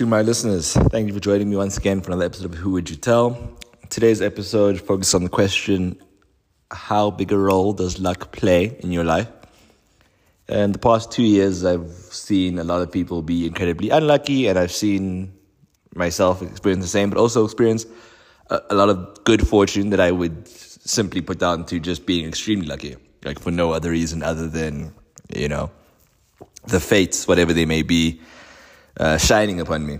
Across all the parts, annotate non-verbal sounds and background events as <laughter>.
To my listeners, thank you for joining me once again for another episode of Who Would You Tell? Today's episode focuses on the question How big a role does luck play in your life? In the past two years, I've seen a lot of people be incredibly unlucky, and I've seen myself experience the same, but also experience a, a lot of good fortune that I would simply put down to just being extremely lucky, like for no other reason other than, you know, the fates, whatever they may be, uh, shining upon me.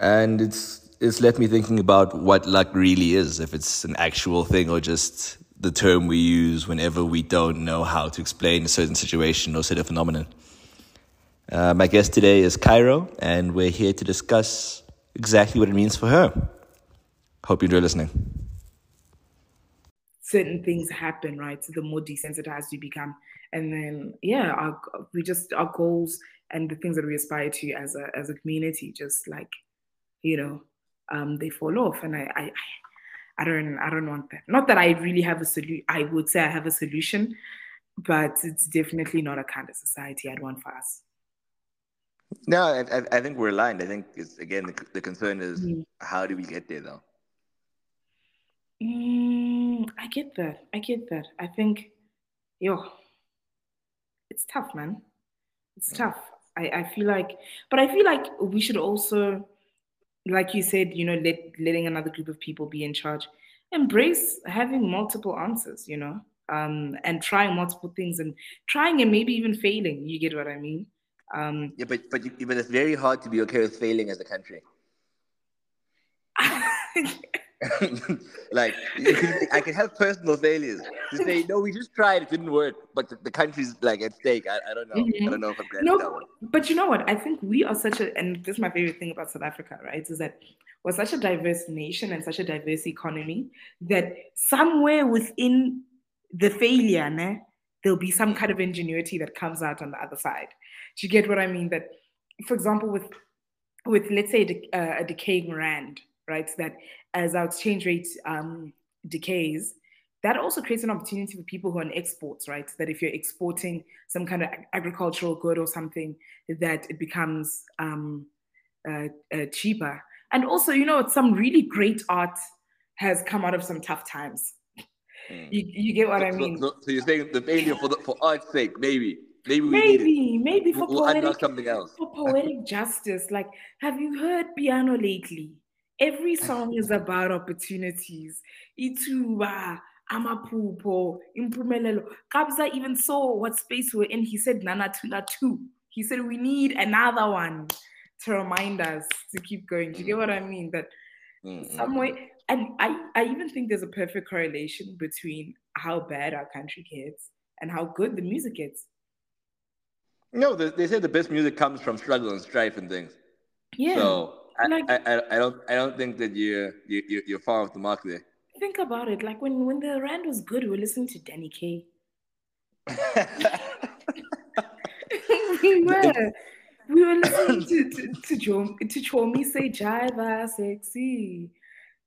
And it's it's left me thinking about what luck really is, if it's an actual thing or just the term we use whenever we don't know how to explain a certain situation or certain phenomenon. Uh, my guest today is Cairo, and we're here to discuss exactly what it means for her. Hope you enjoy listening. Certain things happen, right? So the more desensitized we become, and then yeah, our, we just our goals and the things that we aspire to as a as a community just like you know um, they fall off, and I, I I don't I don't want that. Not that I really have a solution. I would say I have a solution, but it's definitely not a kind of society I'd want for us. No, I, I think we're aligned. I think it's again the, the concern is mm. how do we get there though. Mm, I get that. I get that. I think, yo, it's tough, man. It's tough. I, I feel like, but I feel like we should also, like you said, you know, let letting another group of people be in charge. Embrace having multiple answers, you know, um, and trying multiple things and trying and maybe even failing. You get what I mean? Um, yeah, but but you, but it's very hard to be okay with failing as a country. <laughs> <laughs> like I can have personal failures to say no, we just tried, it didn't work, but the, the country's like at stake. I, I don't know. Mm-hmm. I don't know if I'm no, that one. But you know what? I think we are such a, and this is my favorite thing about South Africa, right? Is that we're such a diverse nation and such a diverse economy that somewhere within the failure, né, there'll be some kind of ingenuity that comes out on the other side. Do you get what I mean? That, for example, with with let's say a, uh, a decaying rand, right? That as our exchange rate um, decays, that also creates an opportunity for people who are on exports, right? That if you're exporting some kind of agricultural good or something, that it becomes um, uh, uh, cheaper. And also, you know, some really great art has come out of some tough times. Mm. You, you get what so, I mean? So, so, you're saying the failure for the, for art's sake, maybe Maybe maybe maybe for we'll poetic something else. for poetic justice. Like, have you heard piano lately? Every song is about opportunities. Ithuba, amaphupho, impumelelo. Kabza even saw what space we're in. He said Nana Thula too. He said we need another one to remind us to keep going. Do you get mm. what I mean? That mm-hmm. some mm. way, and I, I even think there's a perfect correlation between how bad our country gets and how good the music gets. No, they, they say the best music comes from struggle and strife and things. Yeah. So like, I, I, I, don't I don't think that you're you you're far off the mark there. Think about it. Like when when the rand was good, we were listening to Danny K. <laughs> we were. We were listening to to to, Chom, to Chomee say Jiva sexy.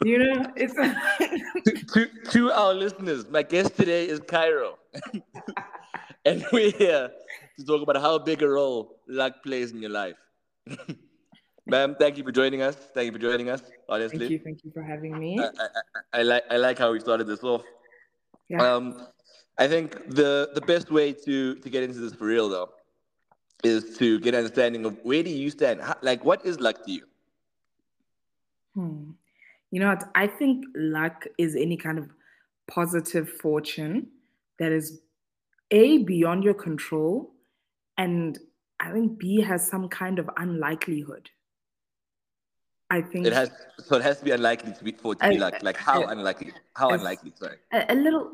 You know, it's <laughs> to, to, to our listeners. My guest today is Cairo, <laughs> and we're here to talk about how big a role luck plays in your life. Ma'am, thank you for joining us. Thank you for joining us. Honestly, thank you, thank you for having me. I, I, I like I like how we started this off. Yeah. Um, I think the the best way to to get into this for real though is to get an understanding of where do you stand. How, like, what is luck to you? Hmm. You know what? I think luck is any kind of positive fortune that is a beyond your control and I think B has some kind of unlikelihood. I think it has. So it has to be unlikely to be for to be like like how unlikely? How unlikely? Sorry. A, a, little.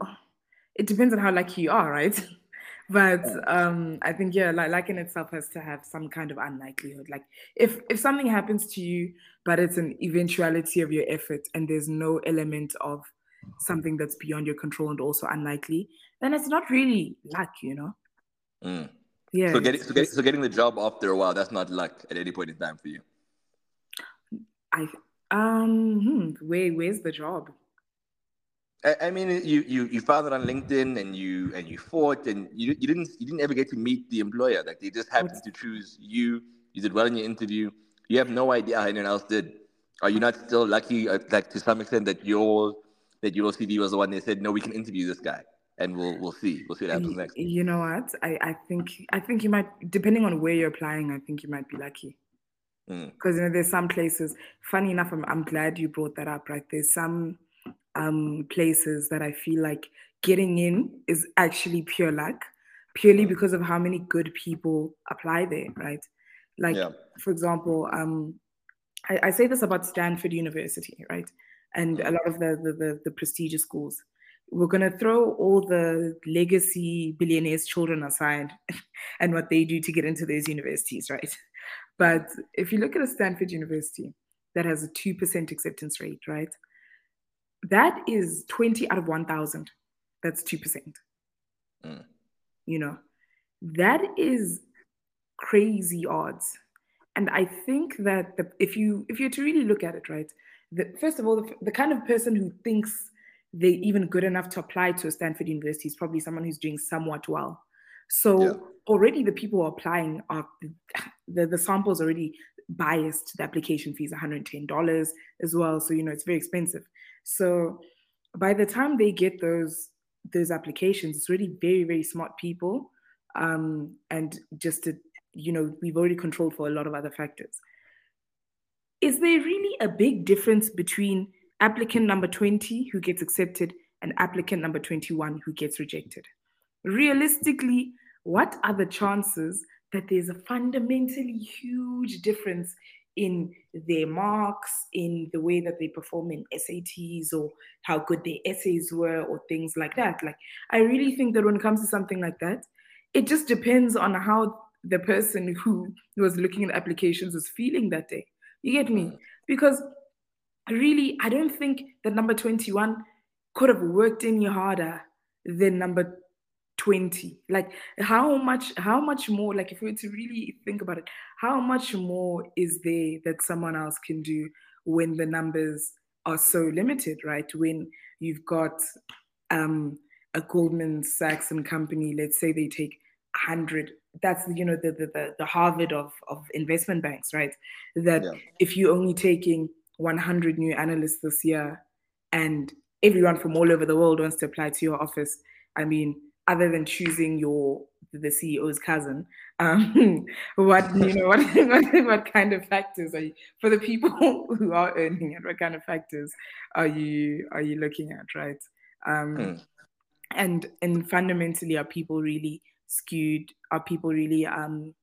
It depends on how lucky you are, right? <laughs> but um, I think yeah, like like in itself has to have some kind of unlikelihood. Like if if something happens to you, but it's an eventuality of your effort, and there's no element of something that's beyond your control and also unlikely, then it's not really luck, you know. Mm. Yeah. So getting so getting, so getting the job after a while, that's not luck at any point in time for you. I um hmm, where where's the job? I, I mean, you, you you found it on LinkedIn and you and you fought and you you didn't you didn't ever get to meet the employer. Like they just happened to choose you. You did well in your interview. you have no idea how anyone else did. Are you not still lucky, uh, like to some extent, that your that your CV was the one they said, no, we can interview this guy, and we'll we'll see, we'll see what happens next. You know what? I I think I think you might, depending on where you're applying, I think you might be lucky. Because mm. you know, there's some places. Funny enough, I'm I'm glad you brought that up. Right? There's some um places that I feel like getting in is actually pure luck, purely mm. because of how many good people apply there. Right? Like, yeah. for example, um, I, I, say this about Stanford University, right? And a lot of the, the, the, the prestigious schools. We're going to throw all the legacy billionaires' children aside <laughs> and what they do to get into those universities, right? But if you look at a Stanford University that has a 2% acceptance rate, right? That is 20 out of 1,000. That's 2%. Mm. You know, that is crazy odds. And I think that the, if you if you're to really look at it, right, the, first of all, the, the kind of person who thinks they're even good enough to apply to a Stanford University is probably someone who's doing somewhat well. So yeah. already the people applying are the, the samples already biased. The application fees $110 as well. So you know it's very expensive. So by the time they get those those applications, it's really very, very smart people. Um, and just to you know, we've already controlled for a lot of other factors. Is there really a big difference between applicant number 20 who gets accepted and applicant number 21 who gets rejected? Realistically, what are the chances that there's a fundamentally huge difference in their marks, in the way that they perform in SATs, or how good their essays were, or things like that? Like, I really think that when it comes to something like that, it just depends on how the person <laughs> who was looking at applications was feeling that day. You get me? Mm. Because really, I don't think that number 21 could have worked any harder than number 20 like how much how much more like if we were to really think about it how much more is there that someone else can do when the numbers are so limited right? When you've got um a goldman sachs and company let's say they take 100 that's you know the the, the harvard of of investment banks right? That yeah. if you're only taking 100 new analysts this year and everyone from all over the world wants to apply to your office i mean other than choosing your the ceo's cousin um, <laughs> what you know what, <laughs> what, what kind of factors are you for the people <laughs> who are earning it what kind of factors are you are you looking at right um, mm. and and fundamentally are people really skewed? Are people really um,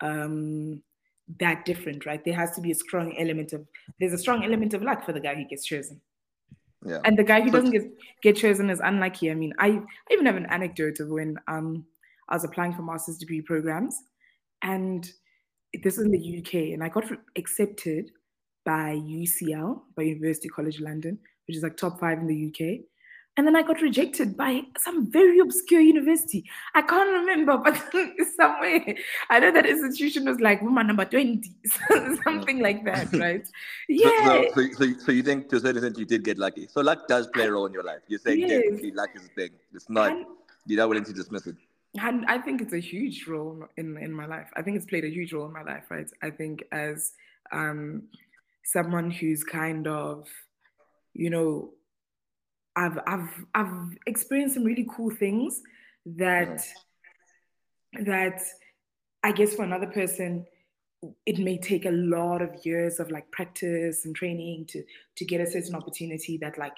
um, that different, right? There has to be a strong element of there's a strong element of luck for the guy who gets chosen. Yeah. And the guy who doesn't get, get chosen is unlucky. I mean, I, I even have an anecdote of when um, I was applying for master's degree programs, and this is in the UK, and I got accepted by UCL, by University College London, which is like top five in the UK. And then I got rejected by some very obscure university. I can't remember, but <laughs> somewhere. I know that institution was like woman number 20, <laughs> something like that, <laughs> right? Yeah. So, so, so, so, you think to a certain extent you did get lucky. So luck does play a role in your life. You're saying yes. definitely luck is a thing. It's not, and, you're not willing to dismiss it. And I think it's a huge role in, in my life. I think it's played a huge role in my life, right? I think as um, someone who's kind of, you know, I've I've I've experienced some really cool things that that I guess for another person it may take a lot of years of like practice and training to to get a certain opportunity that like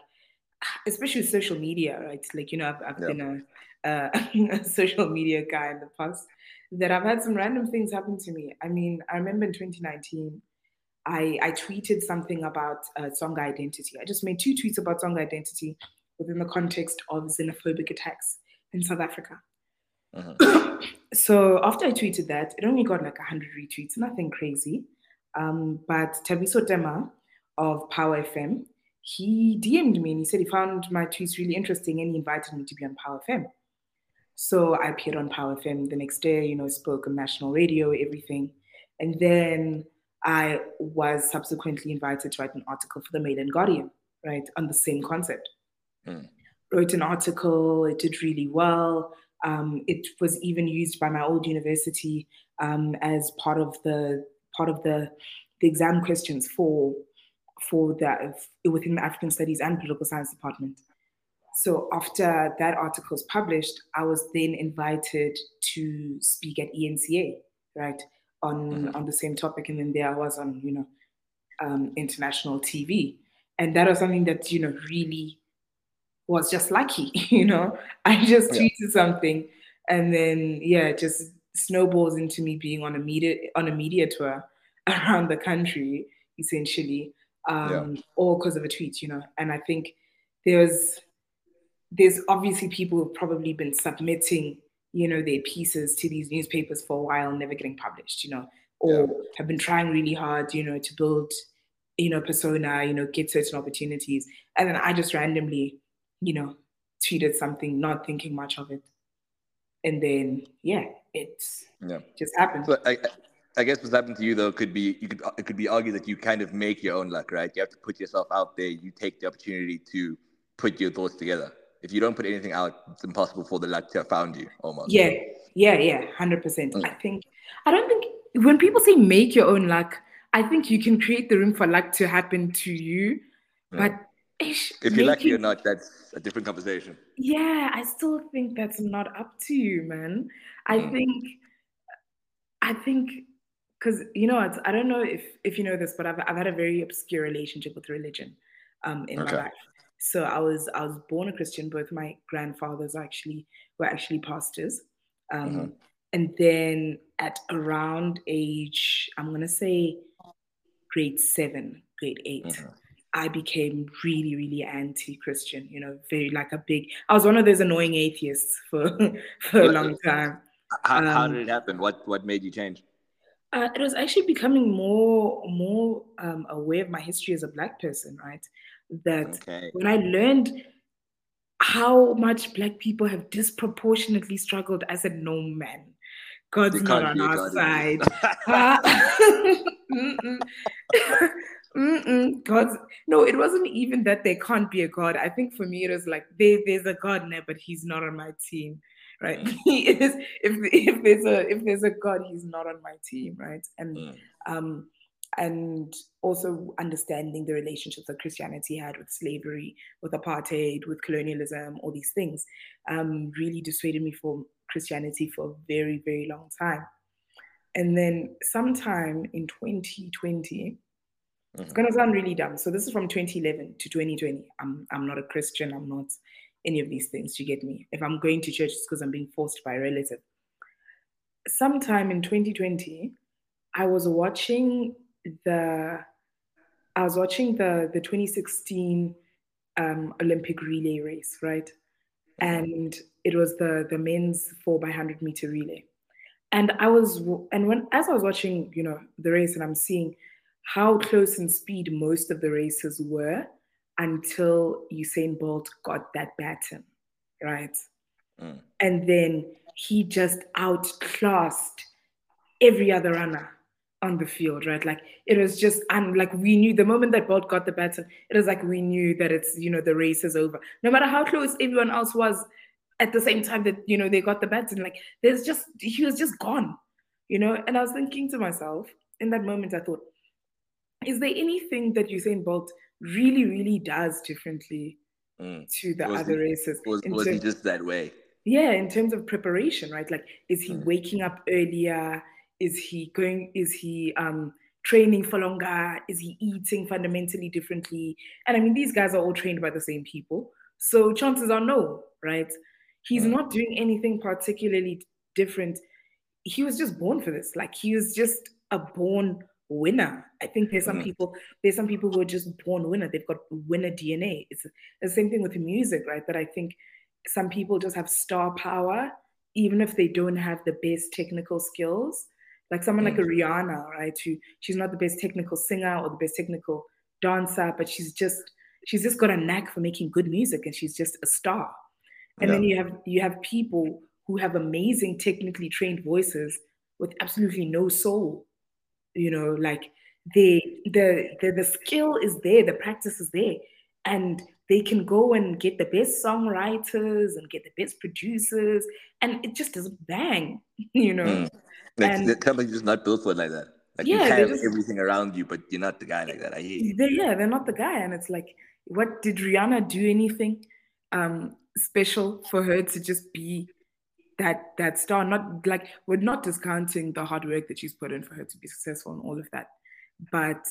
<sighs> especially with social media right? Like you know I've, I've yeah. been a, <laughs> a social media guy in the past that I've had some random things happen to me. I mean I remember in 2019 I, I tweeted something about uh, Tsonga identity. I just made two tweets about Tsonga identity within the context of xenophobic attacks in South Africa. Uh-huh. <coughs> so after I tweeted that, it only got like 100 retweets, nothing crazy. Um, but Thabiso Tema of Power FM, he DM'd me and he said he found my tweets really interesting and he invited me to be on Power FM. So I appeared on Power FM the next day, you know, spoke on national radio, everything. And then I was subsequently invited to write an article for the Mail and Guardian, right, on the same concept. Mm. Wrote an article, it did really well. Um, it was even used by my old university um, as part of the part of the the exam questions for for the within the African Studies and Political Science department. So after that article was published, I was then invited to speak at eNCA, right, on mm-hmm. on the same topic, and then there I was on you know um, international TV, and that was something that you know really was just lucky. <laughs> You know, I just tweeted yeah. something, and then yeah, just snowballs into me being on a media on a media tour <laughs> around the country, essentially, um, yeah. all because of a tweet. You know, and I think there's there's obviously people who've probably been submitting you know their pieces to these newspapers for a while never getting published you know or yeah. have been trying really hard you know to build you know persona you know get certain opportunities. And then i just randomly you know tweeted something not thinking much of it. And then yeah it's yeah. just happened. But I, I guess what's happened to you though could be you could it could be argued that you kind of make your own luck right? You have to put yourself out there you take the opportunity to put your thoughts together if you don't put anything out, it's impossible for the luck to have found you almost. Yeah, yeah, yeah, hundred percent. Mm. I think I don't think when people say make your own luck, I think you can create the room for luck to happen to you, mm. but ish, if you're lucky or not, that's a different conversation. Yeah, I still think that's not up to you, man. I mm. think, I think, because you know, I don't know if if you know this, but I've I've had a very obscure relationship with religion, um, in okay. my life. So I was I was born a Christian. Both my grandfathers actually were actually pastors. Um, mm-hmm. And then at around age, I'm gonna say grade seven, grade 8 mm-hmm. I became really, really anti-Christian. You know, very like a big. I was one of those annoying atheists for <laughs> for a long time. How, um, how did it happen? What what made you change? Uh, it was actually becoming more more um, aware of my history as a black person, right? That okay. when I learned how much black people have disproportionately struggled, I said, no man, God's not on our God side. <laughs> mm-mm. <laughs> Mm-mm. God's no, it wasn't even that there can't be a God. I think for me it was like there, there's a God there, but he's not on my team. Right. Mm. <laughs> He is if if there's a if there's a God, he's not on my team, right? And mm. um and also understanding the relationships that Christianity had with slavery, with apartheid, with colonialism, all these things, um, really dissuaded me from Christianity for a very, very long time. And then sometime in 2020, mm-hmm. it's gonna sound really dumb. So this is from 2011 to 2020. I'm I'm not a Christian. I'm not any of these things. You get me? If I'm going to church, it's because I'm being forced by a relative. Sometime in 2020, I was watching the I was watching the the 2016 um, Olympic relay race, right? And it was the the men's four by hundred meter relay. And I was and when as I was watching, you know, the race, and I'm seeing how close in speed most of the races were until Usain Bolt got that baton, right? Mm. And then he just outclassed every other runner on the field, right? Like it was just, and like we knew the moment that Bolt got the baton, it was like we knew that it's, you know, the race is over. No matter how close everyone else was at the same time that, you know, they got the baton, like there's just, he was just gone, you know? And I was thinking to myself in that moment, I thought, is there anything that Usain Bolt really, really does differently mm. to the other races? Was, was he just that way? Yeah, in terms of preparation, right? Like, is he mm. waking up earlier? Is he going? Is he um, training for longer? Is he eating fundamentally differently? And I mean, these guys are all trained by the same people, so chances are no, right? He's not doing anything particularly different. He was just born for this. Like he was just a born winner. I think there's some mm. people, there's some people who are just born winner. They've got winner DNA. It's the same thing with music, right? That I think some people just have star power, even if they don't have the best technical skills. Like someone like a mm. Rihanna, right? Who she's not the best technical singer or the best technical dancer, but she's just she's just got a knack for making good music and she's just a star. And yeah. then you have you have people who have amazing technically trained voices with absolutely no soul. You know, like they the the the skill is there, the practice is there, and they can go and get the best songwriters and get the best producers, and it just doesn't bang. <laughs> You know. Mm. Like, and, the company's just not built for it like that. Like Yeah, you have just- everything around you, but you're not the guy like that. I you. They, yeah, they're not the guy, and it's like, what did Rihanna do anything um special for her to just be that that star? Not like we're not discounting the hard work that she's put in for her to be successful and all of that, but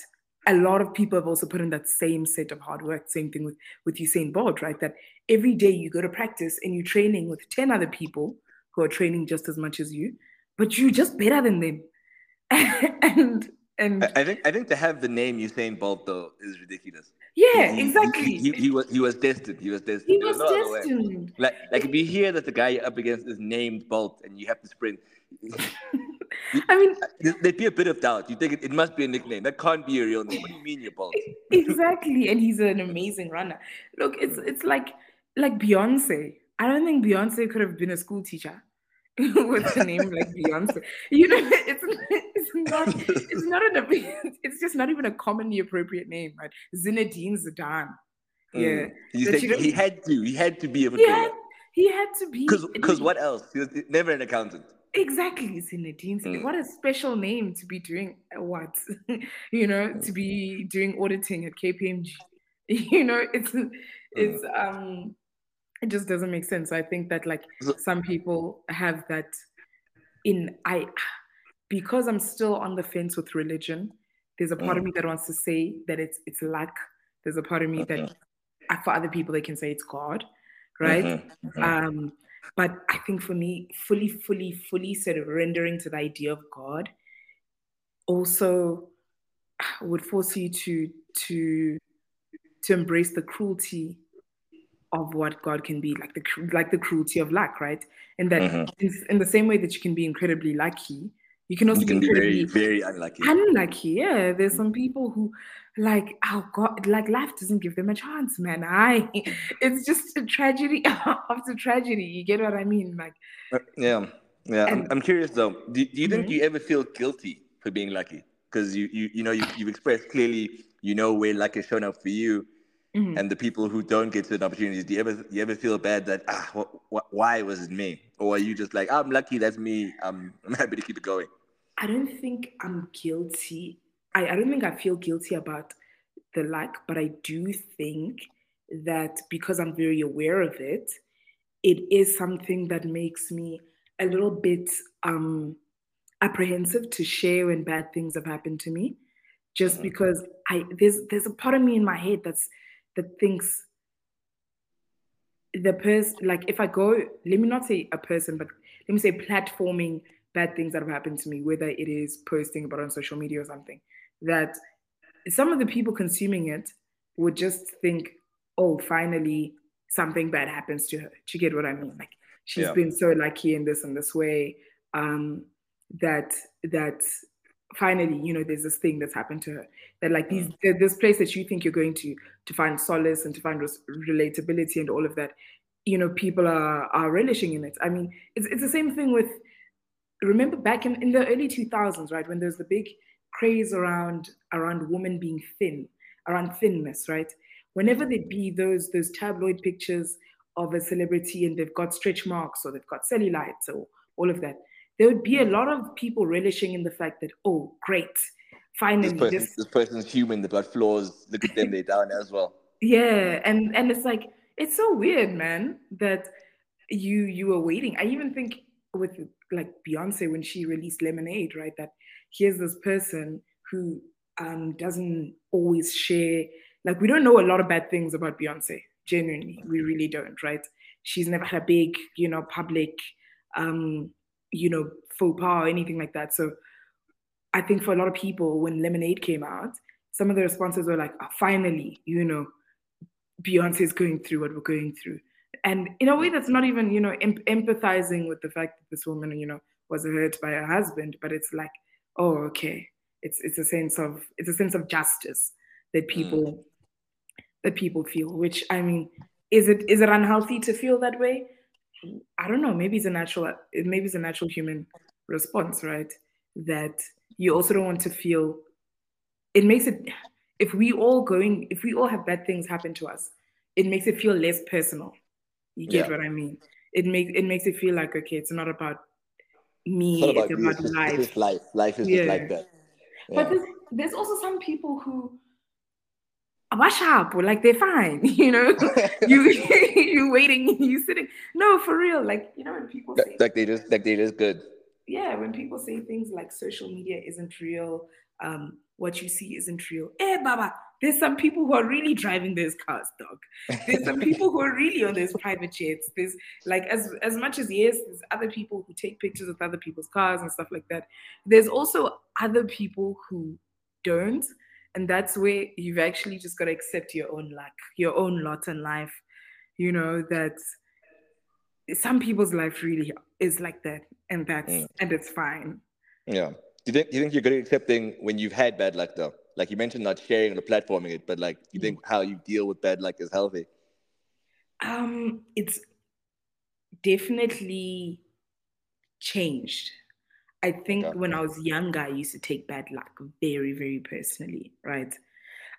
a lot of people have also put in that same set of hard work. Same thing with with Usain Bolt, right? That every day you go to practice and you're training with ten other people who are training just as much as you, but you're just better than them, <laughs> and and I, think I think to have the name Usain Bolt though is ridiculous. yeah, He- exactly. He, he, he was he was destined. He was destined. He There was no destined. Like like if you hear that the guy you're up against is named Bolt and you have to sprint, <laughs> I mean, <laughs> there- there'd be a bit of doubt. You think it, it must be a nickname. That can't be a real name. What do you mean you're Bolt? exactly. And he's an amazing runner. Look, it's it's like like Beyonce. I don't think Beyonce could have been a school teacher <laughs> with a name like <laughs> Beyonce. You know, it's it's not it's not an it's just not even a commonly appropriate name, right? Zinedine Zidane. Yeah. Mm. He, That said you don't- he had to. He had to be a He had he had to be Because what else? He was never an accountant. Exactly, Zinedine. Mm. What a special name to be doing what? <laughs> you know, to be doing auditing at KPMG. <laughs> You know, it's it's um it just doesn't make sense. I think that like some people have that in I because I'm still on the fence with religion, there's a part of Mm. me that wants to say that it's it's luck. There's a part of me that Mhm. uh, for other people they can say it's God, right? Mhm, mhm. Um, but I think for me, fully, fully, fully sort of rendering to the idea of God also would force you to to to embrace the cruelty of what God can be, like the like the cruelty of luck, right? And that Mhm. in, in the same way that you can be incredibly lucky, you can also You can be very, very unlucky. unlucky. Yeah, there's some people who like oh god, like life doesn't give them a chance, man. I <laughs> it's just a tragedy <laughs> after tragedy. You get what I mean? Like Uh, Yeah, yeah. I'm, I'm curious though. Do, do you think Mhm. you ever feel guilty for being lucky? Because you, you, you know, you, you've expressed clearly, you know, where luck has shown up for you, mhm. and the people who don't get certain opportunities. Do you ever, you ever feel bad that ah, wh- wh- why was it me? Or are you just like, I'm lucky, that's me. I'm, <laughs> I'm happy to keep it going. I don't think I'm guilty. I, I don't think I feel guilty about the lack, but I do think that because I'm very aware of it, it is something that makes me a little bit um, apprehensive to share when bad things have happened to me. Just Mhm. because I there's there's a part of me in my head that's that thinks the person like if I go, let me not say a person, but let me say platforming bad things that have happened to me, whether it is posting about on social media or something, that some of the people consuming it would just think, oh, finally something bad happens to her. Do you get what I mean? Like she's Yeah. been so lucky in this and this way um, that that finally, you know, there's this thing that's happened to her. That like these th- this place that you think you're going to to find solace and to find res- relatability and all of that, you know, people are are relishing in it. I mean, it's it's the same thing with remember back in, in the early 2000s right when there was the big craze around around women being thin around thinness right whenever there'd be those those tabloid pictures of a celebrity and they've got stretch marks or they've got cellulites or all of that there would be a lot of people relishing in the fact that oh great This finally person, this this person's human. They've got flaws. Look at them. They're down as well. Yeah, and and it's like it's so weird, man, that you you were waiting. I even think with like Beyonce when she released Lemonade, right? That here's this person who um doesn't always share. Like we don't know a lot of bad things about Beyonce. Genuinely, we really don't, right? She's never had a big, you know, public, um, you know, faux pas or anything like that. So I think for a lot of people, when Lemonade came out, some of the responses were like, oh, finally, you know, Beyonce is going through what we're going through. And in a way, that's not even, you know, em- empathizing with the fact that this woman, you know, was hurt by her husband, but it's like, oh, okay, it's it's a sense of it's a sense of justice that mm. people that people feel. Which I mean, is it is it unhealthy to feel that way? I don't know. Maybe it's a natural. Maybe it's a natural human response, right? That you also don't want to feel. It makes it. If we all going, if we all have bad things happen to us, it makes it feel less personal. You get Yeah. what I mean? It makes it makes it feel like okay, it's not about me. It's not about it's about It's life. it's just life. Life is Yeah. just like that. But there's, there's also some people who wash up or like they're fine <laughs> you know you <laughs> <laughs> you waiting you sitting no for real like you know when people say like they just like they just good yeah when people say things like social media isn't real um what you see isn't real. Eh baba there's some people who are really driving those cars dog. There's some people who are really on those private jets. There's like as as much as yes there's other people who take pictures of other people's cars and stuff like that there's also other people who don't and that's where you've actually just got to accept your own luck your own lot in life you know that some people's life really is like that and that's mm. and it's fine. Yeah you think do you think you're good at accepting when you've had bad luck though like you mentioned not sharing or platforming it but like you mm. think how you deal with bad luck is healthy um it's definitely changed I think okay. when I was younger, I used to take bad luck very, very personally, right?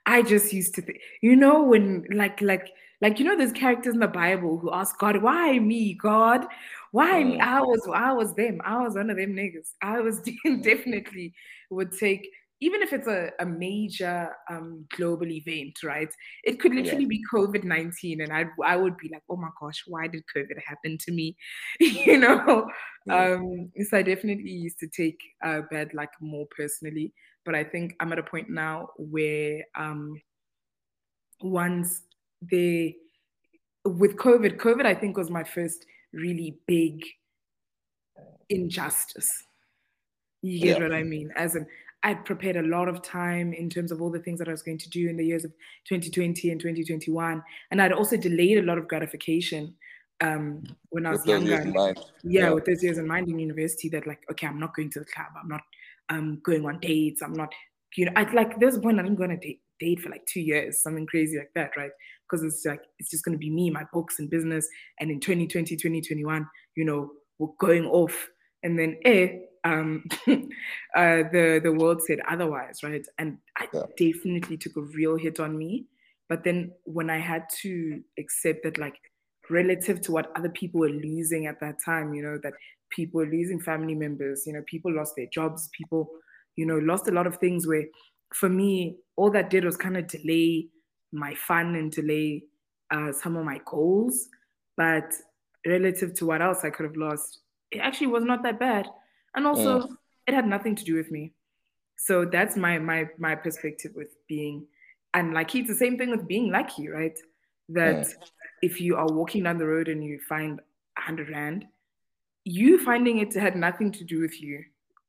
I just used to think, you know, when like like like you know, there's characters in the Bible who ask God, "Why me, God? Why me?" I was I was them. I was one of them niggas. I was <laughs> definitely would take even if it's a, a major um, global event, right? It could literally yeah. be COVID 19. And I, I would be like, oh my gosh, why did COVID happen to me? <laughs> you know? Yeah. Um, so I definitely used to take uh, bad luck more personally. But I think I'm at a point now where um, once they, with COVID, COVID, I think was my first really big injustice. You get yeah. what I mean? As in, I'd prepared a lot of time in terms of all the things that I was going to do in the years of 2020 and 2021. And I'd also delayed a lot of gratification um, when I was younger. Yeah, yeah, with those years in mind in university that like, okay, I'm not going to the club. I'm not um, going on dates. I'm not, you know, I'd like, there's one I didn't go on a date, date for like two years, something crazy like that, right? Because it's like, it's just going to be me, my books and business. And in 2020, 2021, you know, we're going off. And then, eh, um, <laughs> uh, the the world said otherwise, right? And I yeah. definitely took a real hit on me. But then when I had to accept that, like, relative to what other people were losing at that time, you know, that people were losing family members, you know, people lost their jobs, people, you know, lost a lot of things. Where for me, all that did was kind of delay my fun and delay uh, some of my goals. But relative to what else I could have lost, it actually was not that bad and also mm. it had nothing to do with me so that's my my my perspective with being unlucky it's the same thing with being lucky right that mm. if you are walking down the road and you find a hundred rand you finding it had nothing to do with you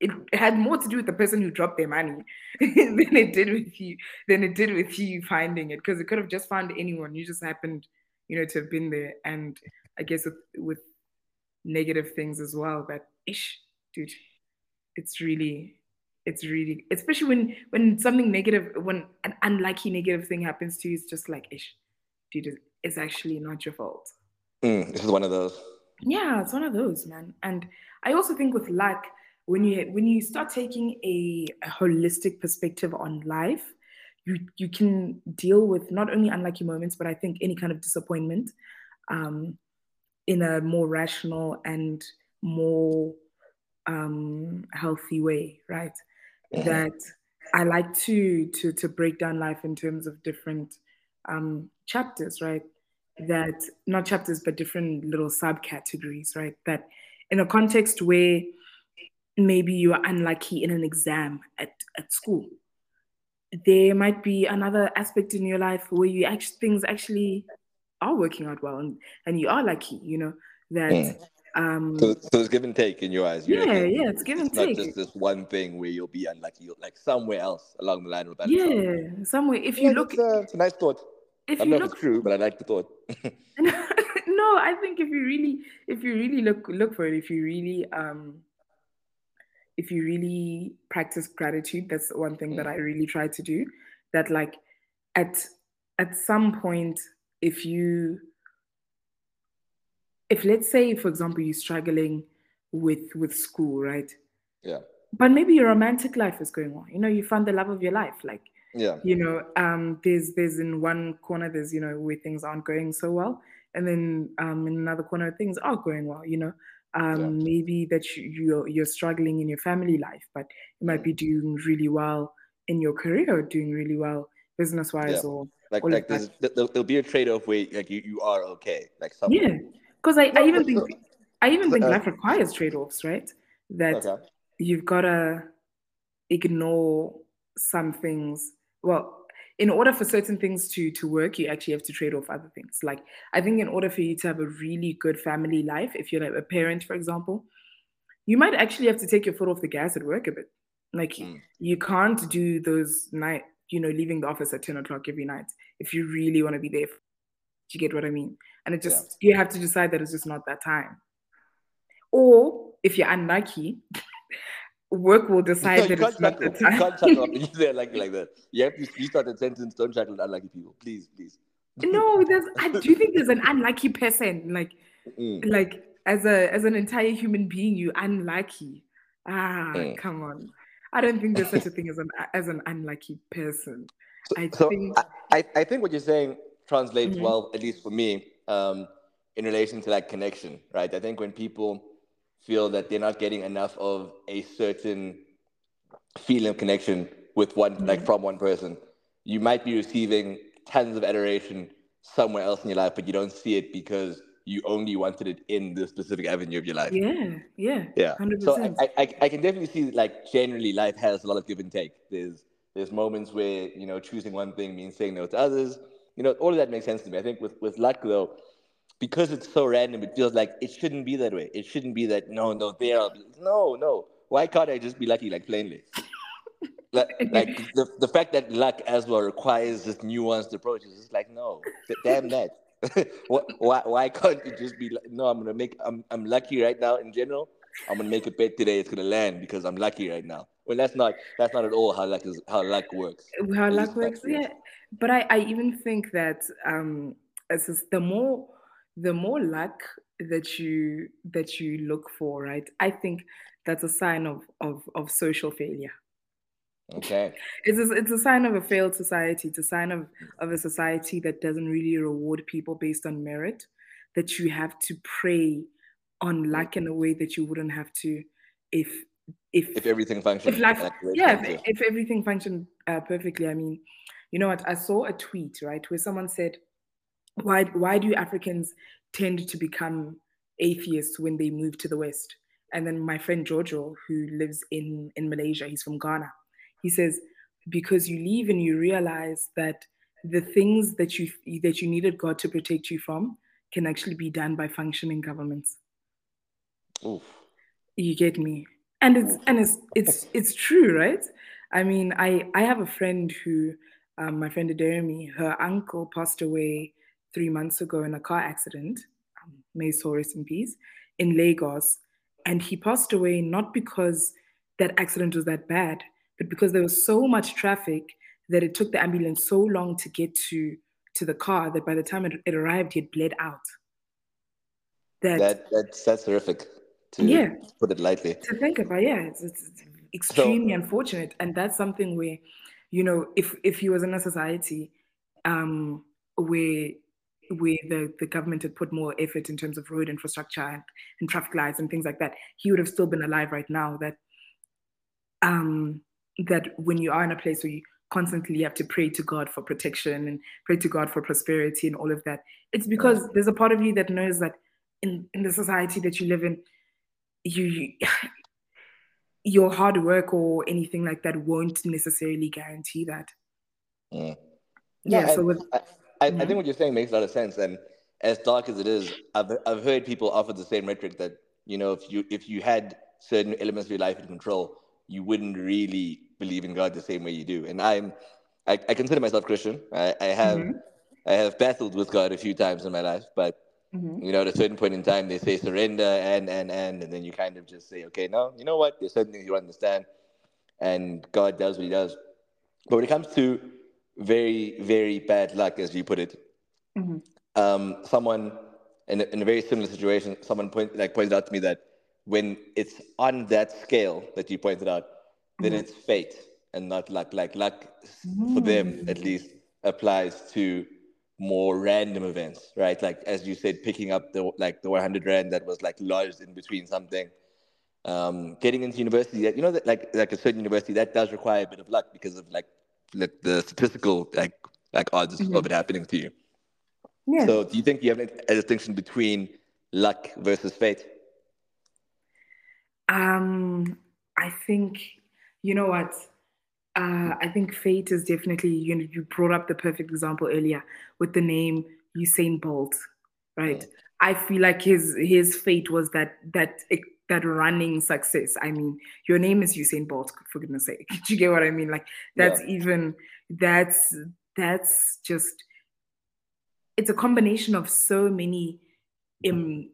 it had more to do with the person who dropped their money <laughs> than it did with you than it did with you finding it because it could have just found anyone you just happened you know to have been there and i guess with, with negative things as well that ish dude, it's really, it's really, especially when when something negative, when an unlucky negative thing happens to you, it's just like, ish, dude, it's actually not your fault. Mm, this is one of those. Yeah, it's one of those, man. And I also think with luck, when you when you start taking a, a holistic perspective on life, you you can deal with not only unlucky moments, but I think any kind of disappointment um, in a more rational and more um, healthy way, right? Mm-hmm. That I like to to to break down life in terms of different um, chapters, right? That not chapters, but different little subcategories, right? That in a context where maybe you are unlucky in an exam at, at school, there might be another aspect in your life where you actually things actually are working out well and, and you are lucky, you know, that mm. Um, so, so it's give and take in your eyes. Yeah, yeah, it's give and it's take. Not just this one thing where you'll be unlucky, like somewhere else along the line of that. Yeah, somewhere. If you yeah, look, it's a, it's a, nice thought. If I don't know look, if it's true, but I like the thought. <laughs> <laughs> no, I think if you really, if you really look look for it, if you really um, if you really practice gratitude, that's one thing mm. that I really try to do. That like at at some point, if you if let's say for example you're struggling with with school right yeah but maybe your romantic life is going on you know you found the love of your life like yeah you know um there's there's in one corner there's you know where things aren't going so well and then um in another corner things are going well you know Um, Yeah. Maybe that you, you're you're struggling in your family life, but you might be doing really well in your career, or doing really well business wise, Yeah. or Like like there's, there'll, there'll be a trade off where like you, you are okay. Like Yeah, because I, I even think I even think uh, life requires trade offs, right? That okay. you've got to ignore some things. Well, in order for certain things to to work, you actually have to trade off other things. Like I think in order for you to have a really good family life, if you're like a parent, for example, you might actually have to take your foot off the gas at work a bit. Like Mm. you can't do those night, you know, leaving the office at 10 o'clock every night if you really want to be there. Do you get what I mean? And it Yeah. just you have to decide that it's just not that time. Or if you're unlucky, work will decide you that it's not the You time. can't chuckle after you say it like like that. You have to restart the sentence. Don't chuckle unlucky people, please, please. no, <laughs> there's I do you think there's an unlucky person. Like Mm. like as a as an entire human being, you unlucky. Ah, Mm. come on. I don't think there's such a <laughs> thing as an as an unlucky person. So, I so think I, I, think what you're saying translates Mhm. well, at least for me, um, in relation to like connection, right? I think when people feel that they're not getting enough of a certain feeling of connection with one, like Mhm. from one person, you might be receiving tons of adoration somewhere else in your life, but you don't see it because you only wanted it in the specific avenue of your life. yeah, yeah, Yeah. hundred So I. I, I- can definitely see that, like generally life has a lot of give and take. There's there's moments where you know choosing one thing means saying no to others. You know, all of that makes sense to me. I think with with luck though, because it's so random, it feels like it shouldn't be that way. It shouldn't be that no, no, there. No, no. Why can't I just be lucky, like plainly? <laughs> like, like the, the fact that luck as well requires this nuanced approach is just like no, damn that. <laughs> Wh- why, why can't you just be like, no, I'm gonna make I'm I'm lucky right now in general. I'm gonna make a bet today it's gonna land because I'm lucky right now. Well that's not that's not at all how luck is how luck works. how luck works yeah but i i even think that um as is- the more the more luck that you that you look for right? I think that's a sign of of of social failure. Okay. it's a, it's a sign of a failed society. It's a sign of of a society that doesn't really reward people based on merit that you have to prey on luck in a way that you wouldn't have to if if If everything functions if life, like the way it's yeah, if, if everything functioned uh, perfectly, I mean, you know what? I saw a tweet right where someone said, "Why why do Africans tend to become atheists when they move to the West?" And then my friend Giorgio, who lives in in Malaysia, he's from Ghana. He says, "Because you leave and you realize that the things that you that you needed God to protect you from can actually be done by functioning governments." Oof. You get me? And it's and it's it's it's true, right? I mean, I I have a friend who, um, my friend Jeremy, her uncle passed away three months ago in a car accident. Um, may his soul rest in peace in Lagos, and he passed away not because that accident was that bad, but because there was so much traffic that it took the ambulance so long to get to to the car that by the time it, it arrived, he had bled out. That, That that's that's horrific to Yeah. put it lightly. to think about yeah it's, it's extremely unfortunate and that's something where you know if if he was in a society um where where the, the government had put more effort in terms of road infrastructure and, and traffic lights and things like that he would have still been alive right now that um that when you are in a place where you constantly have to pray to god for protection and pray to god for prosperity and all of that it's because there's a part of you that knows that in, in the society that you live in you, you <sighs> your hard work or anything like that won't necessarily guarantee that. Yeah. Yeah, No, so with I, I, I Mhm. think what you're saying makes a lot of sense. And as dark as it is, I've I've heard people offer the same rhetoric that you know if you if you had certain elements of your life in control, you wouldn't really believe in God the same way you do. And I'm I, I consider myself Christian. I, I have Mhm. I have battled with God a few times in my life, but Mhm. you know, at a certain point in time, they say surrender and and and, and then you kind of just say, okay, no, you know what? There's certain things you understand, and God does what He does. But when it comes to very very bad luck, as you put it, Mhm. um, someone in a, in a very similar situation, someone point like pointed out to me that when it's on that scale that you pointed out, then Mhm. it's fate and not luck. Like luck for them, at Mm. least, applies to more random events, right? Like as you said, picking up the like the 100 rand that was like lodged in between something. Um, getting into university, you know that like like a certain university that does require a bit of luck because of like like the statistical like like odds mm-hmm. of it happening to you. Yeah. So do you think you have a distinction between luck versus fate? Um, I think you know what uh, I think fate is definitely you know you brought up the perfect example earlier with the name Usain Bolt, right? Yeah. I feel like his his fate was that that that running success. I mean, your name is Usain Bolt, for goodness sake. <laughs> Do you get what I mean? Like that's yeah. even that's that's just it's a combination of so many Im,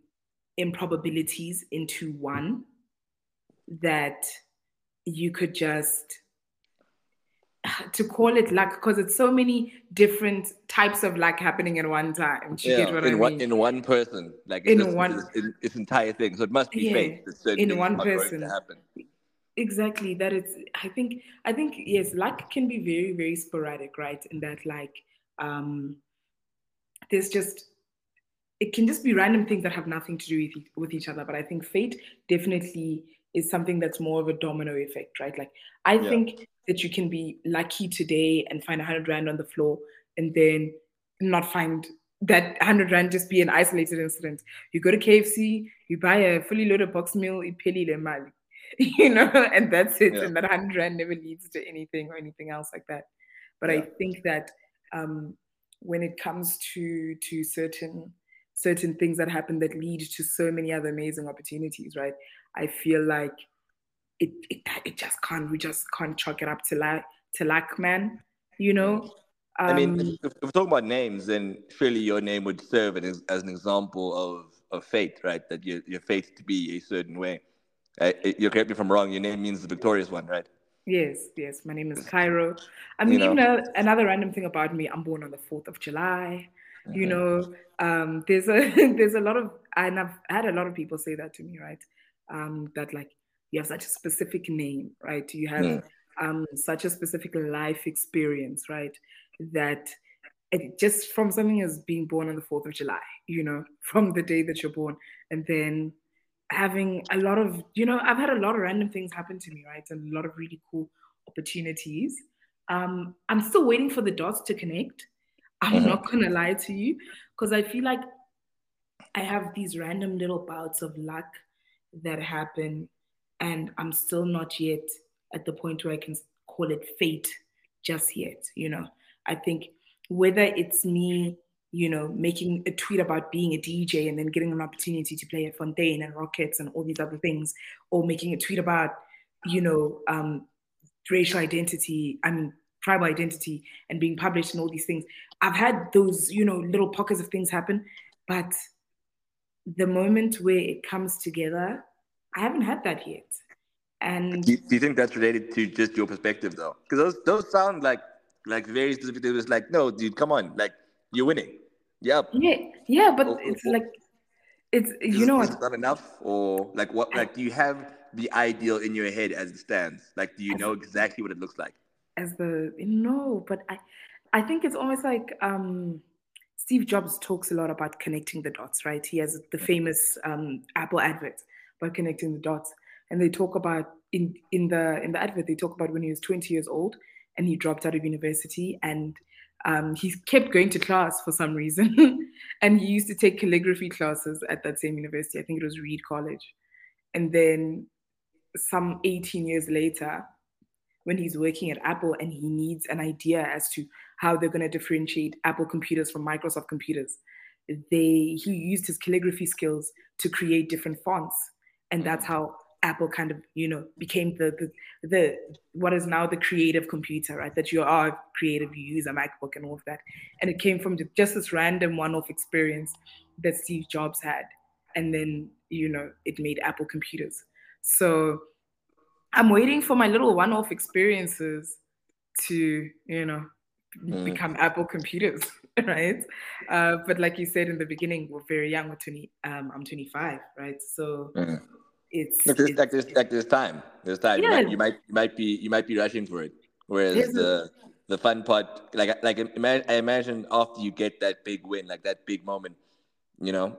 improbabilities into one that you could just to call it luck because it's so many different types of luck happening at one time. Do you yeah, get what in I mean? One, in one person, like in just, one, this, this, entire thing. So it must be fate. yeah, fate. In one person. Exactly. That it's. I think. I think yes. Luck can be very, very sporadic, right? In that, like, um, there's just it can just be random things that have nothing to do with, with each other. But I think fate definitely is something that's more of a domino effect, right? Like I yeah. think that you can be lucky today and find a hundred rand on the floor and then not find that <laughs> hundred rand just be an isolated incident. You go to KFC, you buy a fully loaded box meal, <laughs> you know, and that's it. Yeah. And that hundred rand never leads to anything or anything else like that. But yeah. I think that um, when it comes to to certain certain things that happen that lead to so many other amazing opportunities, right? I feel like it it, it just can't we just can't chalk it up to like to luck, man. You know. Um, I mean, um, if, if, we're talking about names, then surely your name would serve as, as an example of, of fate, right? That you're, you're fated to be a certain way. Uh, you correct me if I'm wrong. Your name means the victorious one, right? Yes, yes. My name is Cairo. I mean, you know. even a, another random thing about me, I'm born on the 4th of July. Mm-hmm. You know, um, there's a <laughs> there's a lot of and I've had a lot of people say that to me, right? Um, that like you have such a specific name, right? You have mm. um, such a specific life experience, right? That it, just from something as being born on the 4th of July, you know, <laughs> from the day that you're born, and then having a lot of, you know, I've had a lot of random things happen to me, right? And a lot of really cool opportunities. Um, I'm still waiting for the dots to connect. I'm mm-hmm. not gonna lie to you, because I feel like I have these random little bouts of luck that happen, and I'm still not yet at the point where I can call it fate just yet. You know, I think whether it's me, you know, making a tweet about being a DJ and then getting an opportunity to play at Fontaine and Rockets and all these other things, or making a tweet about, you know, um, racial identity, I mean, tribal identity and being published and all these things. I've had those, you know, little pockets of things happen, but the moment where it comes together, I haven't had that yet. And do you, do you think that's related to just your perspective though? Because those those sound like like very specific. It was like, no, dude, come on, like you're winning. Yep. Yeah, yeah, but oh, it's oh, like it's you know it's not enough or like what like do you have the ideal in your head as it stands? Like do you know exactly what it looks like? as the no, but I I think it's almost like um Steve Jobs talks a lot about connecting the dots, right? He has the famous um, Apple advert about connecting the dots, and they talk about in in the in the advert they talk about when he was 20 years old and he dropped out of university and um, he kept going to class for some reason, <laughs> and he used to take calligraphy classes at that same university. I think it was Reed College, and then some 18 years later, when he's working at Apple and he needs an idea as to how they're going to differentiate Apple computers from Microsoft computers. They he used his calligraphy skills to create different fonts, and that's how Apple kind of you know became the the, the what is now the creative computer, right? That you are creative, you use a MacBook and all of that, and it came from just this random one-off experience that Steve Jobs had, and then you know it made Apple computers. So I'm waiting for my little one-off experiences to, you know, mm. become Apple computers, <laughs> right? Uh, but like you said in the beginning, we're very young. We're 20. Um, I'm 25, right? So mm. It's, like there's, it's like there's like there's time. There's time. Yeah. You, might, you might you might be you might be rushing for it. Whereas the the fun part, like like I imagine after you get that big win, like that big moment, you know,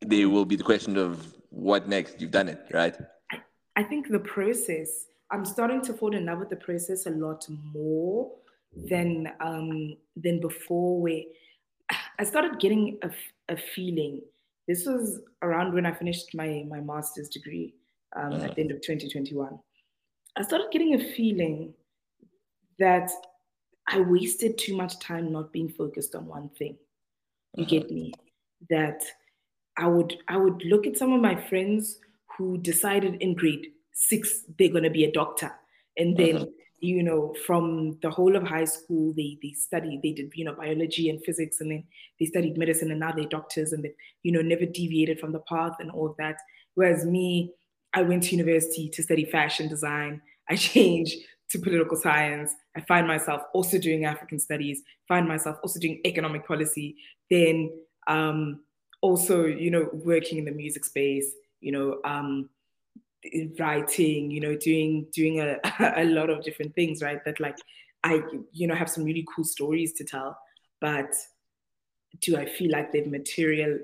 there will be the question of what next. You've done it, right? I, I think the process. I'm starting to fall in love with the process a lot more than um than before. Where <sighs> I started getting a, a feeling. This was around when I finished my my master's degree um, at the end of 2021. I started getting a feeling that I wasted too much time not being focused on one thing. You uh-huh. get me? That I would I would look at some of my friends who decided in grade six they're gonna be a doctor, and then uh-huh. You know from the whole of high school they they studied they did you know biology and physics, and then they studied medicine, and now they're doctors, and they you know never deviated from the path and all of that. Whereas me, I went to university to study fashion design. I <laughs> changed to political science. I find myself also doing African studies, find myself also doing economic policy, then um, also, you know, working in the music space, you know, um, writing, you know, doing doing a, <laughs> a lot of different things, right? That like I, you know, have some really cool stories to tell, but do I feel like they've material?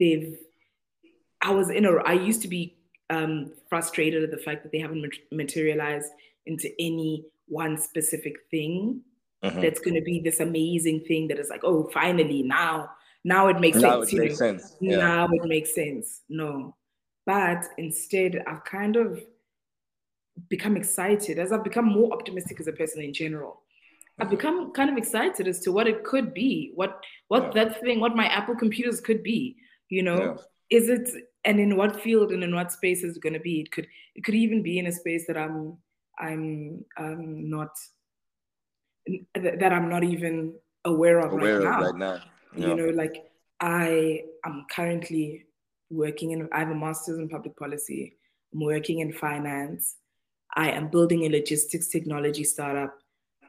They've. I was in a. I used to be um, frustrated at the fact that they haven't materialized into any one specific thing mm-hmm. that's going to be this amazing thing that is like, oh, finally now, now it makes now sense. It makes sense. Yeah. Now it makes sense. No, but instead, I've kind of become excited as I've become more optimistic as a person in general. I've mm-hmm. become kind of excited as to what it could be, what what yeah. that thing, what my Apple computers could be. You know, yeah. is it and in what field and in what space is it going to be? It could it could even be in a space that I'm I'm um, not that I'm not even aware of aware right, of now. right now. Yeah. You know, like I am currently working in. I have a master's in public policy. I'm working in finance. I am building a logistics technology startup,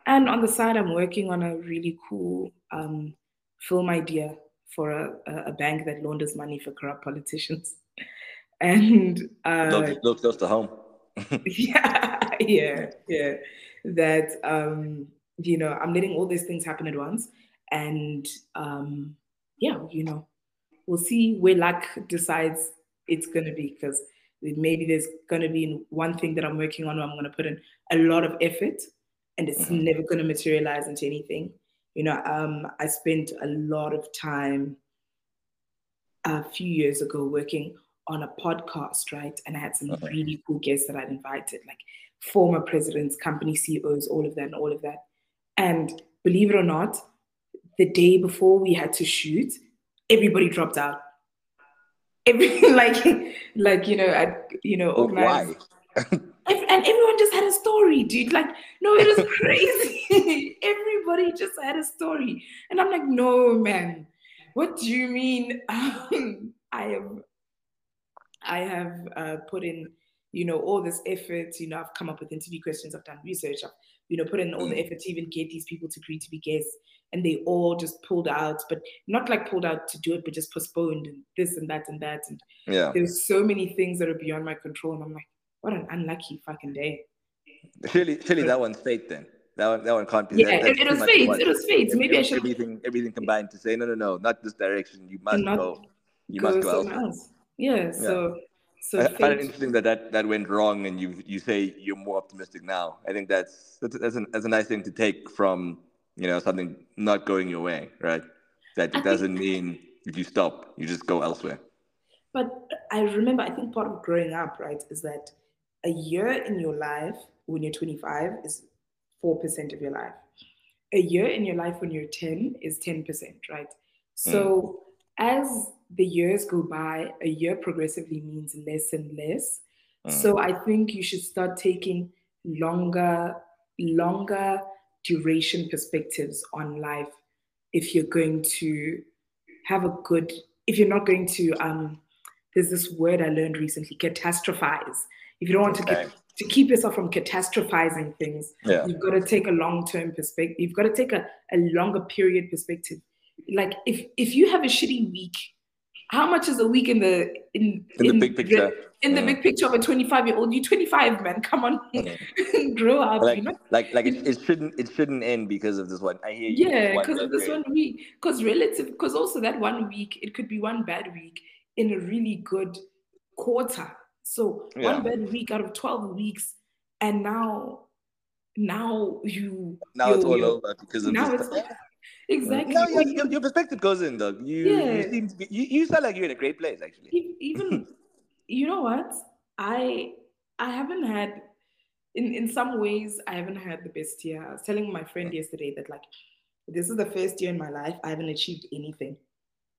and on the side, I'm working on a really cool um, film idea for a, a, bank that launders money for corrupt politicians. <laughs> And uh, look, look close to home. <laughs> <laughs> yeah, yeah, yeah. That um, you know, I'm letting all these things happen at once, and um, yeah, you know, we'll see where luck decides it's gonna be because maybe there's gonna be one thing that I'm working on. Where I'm gonna put in a lot of effort, and it's mm-hmm. never gonna materialize into anything. You know, um, I spent a lot of time a few years ago working on a podcast, right? And I had some okay. really cool guests that I'd invited, like former presidents, company CEOs, all of that, and all of that. And believe it or not, the day before we had to shoot, everybody dropped out. Every <laughs> like, like you know, I you know, organized. Why? and everyone just had a story, dude. Like, no, it was <laughs> crazy. <laughs> everybody just had a story, and I'm like, no, man. What do you mean? Um, I am I have uh, put in, you know, all this effort. You know, I've come up with interview questions. I've done research. I've, you know, put in all the mm. effort to even get these people to agree to be guests, and they all just pulled out. But not like pulled out to do it, but just postponed and this and that and that. And yeah, there's so many things that are beyond my control, and I'm like, what an unlucky fucking day. Surely, surely that one's fate then. That one, that one can't be. Yeah, that, it, it was fate. It was fate. Maybe I should everything, everything combined to say no, no, no, not this direction. You must go. You must go elsewhere. Yeah. So so I find it interesting that, that that went wrong, and you you say you're more optimistic now. I think that's that's that's, an, that's a nice thing to take from you know something not going your way, right? That it I doesn't think, mean if you stop, you just go elsewhere. But I remember, I think part of growing up, right, is that a year in your life when you're 25 is four percent of your life. A year in your life when you're 10 is 10%, right? So mm. as the years go by, a year progressively means less and less. Mm. So I think you should start taking longer, longer duration perspectives on life if you're going to have a good, if you're not going to, um, there's this word I learned recently, catastrophize. If you don't want okay. to get to keep yourself from catastrophizing things, yeah. you've got to take a long-term perspective. You've got to take a, a longer period perspective. Like if if you have a shitty week how much is a week in the in, in, in the big picture? The, in the big picture of a 25 year old, you 25, man. Come on, <laughs> grow up. Like, you know? like, like it, it shouldn't it shouldn't end because of this one. I hear you. Yeah, because of this one week. Because relative, because also that one week, it could be one bad week in a really good quarter. So yeah. one bad week out of 12 weeks, and now now you now it's all over because of now this. Exactly. No, your, your, your, perspective goes in though you yeah. you seem to be you, you sound like you're in a great place actually. Even <laughs> you know what? I i haven't had in in some ways i haven't had the best year. I was telling my friend mm. yesterday that like this is the first year in my life i haven't achieved anything.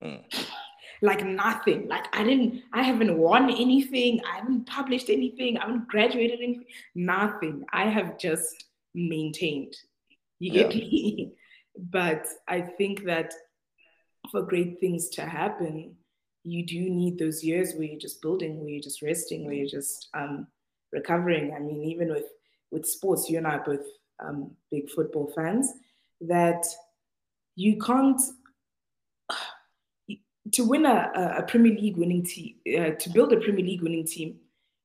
Mm. <laughs> like nothing. Like i didn't i haven't won anything. I haven't published anything. I haven't graduated anything. Nothing. I have just maintained. You get yeah. me <laughs> but I think that for great things to happen, you do need those years where you're just building, where you're just resting, where you're just um, recovering. I mean, even with with sports, you and I are both um, big football fans. That you can't <sighs> to win a, a Premier League winning team, uh, to build a Premier League winning team,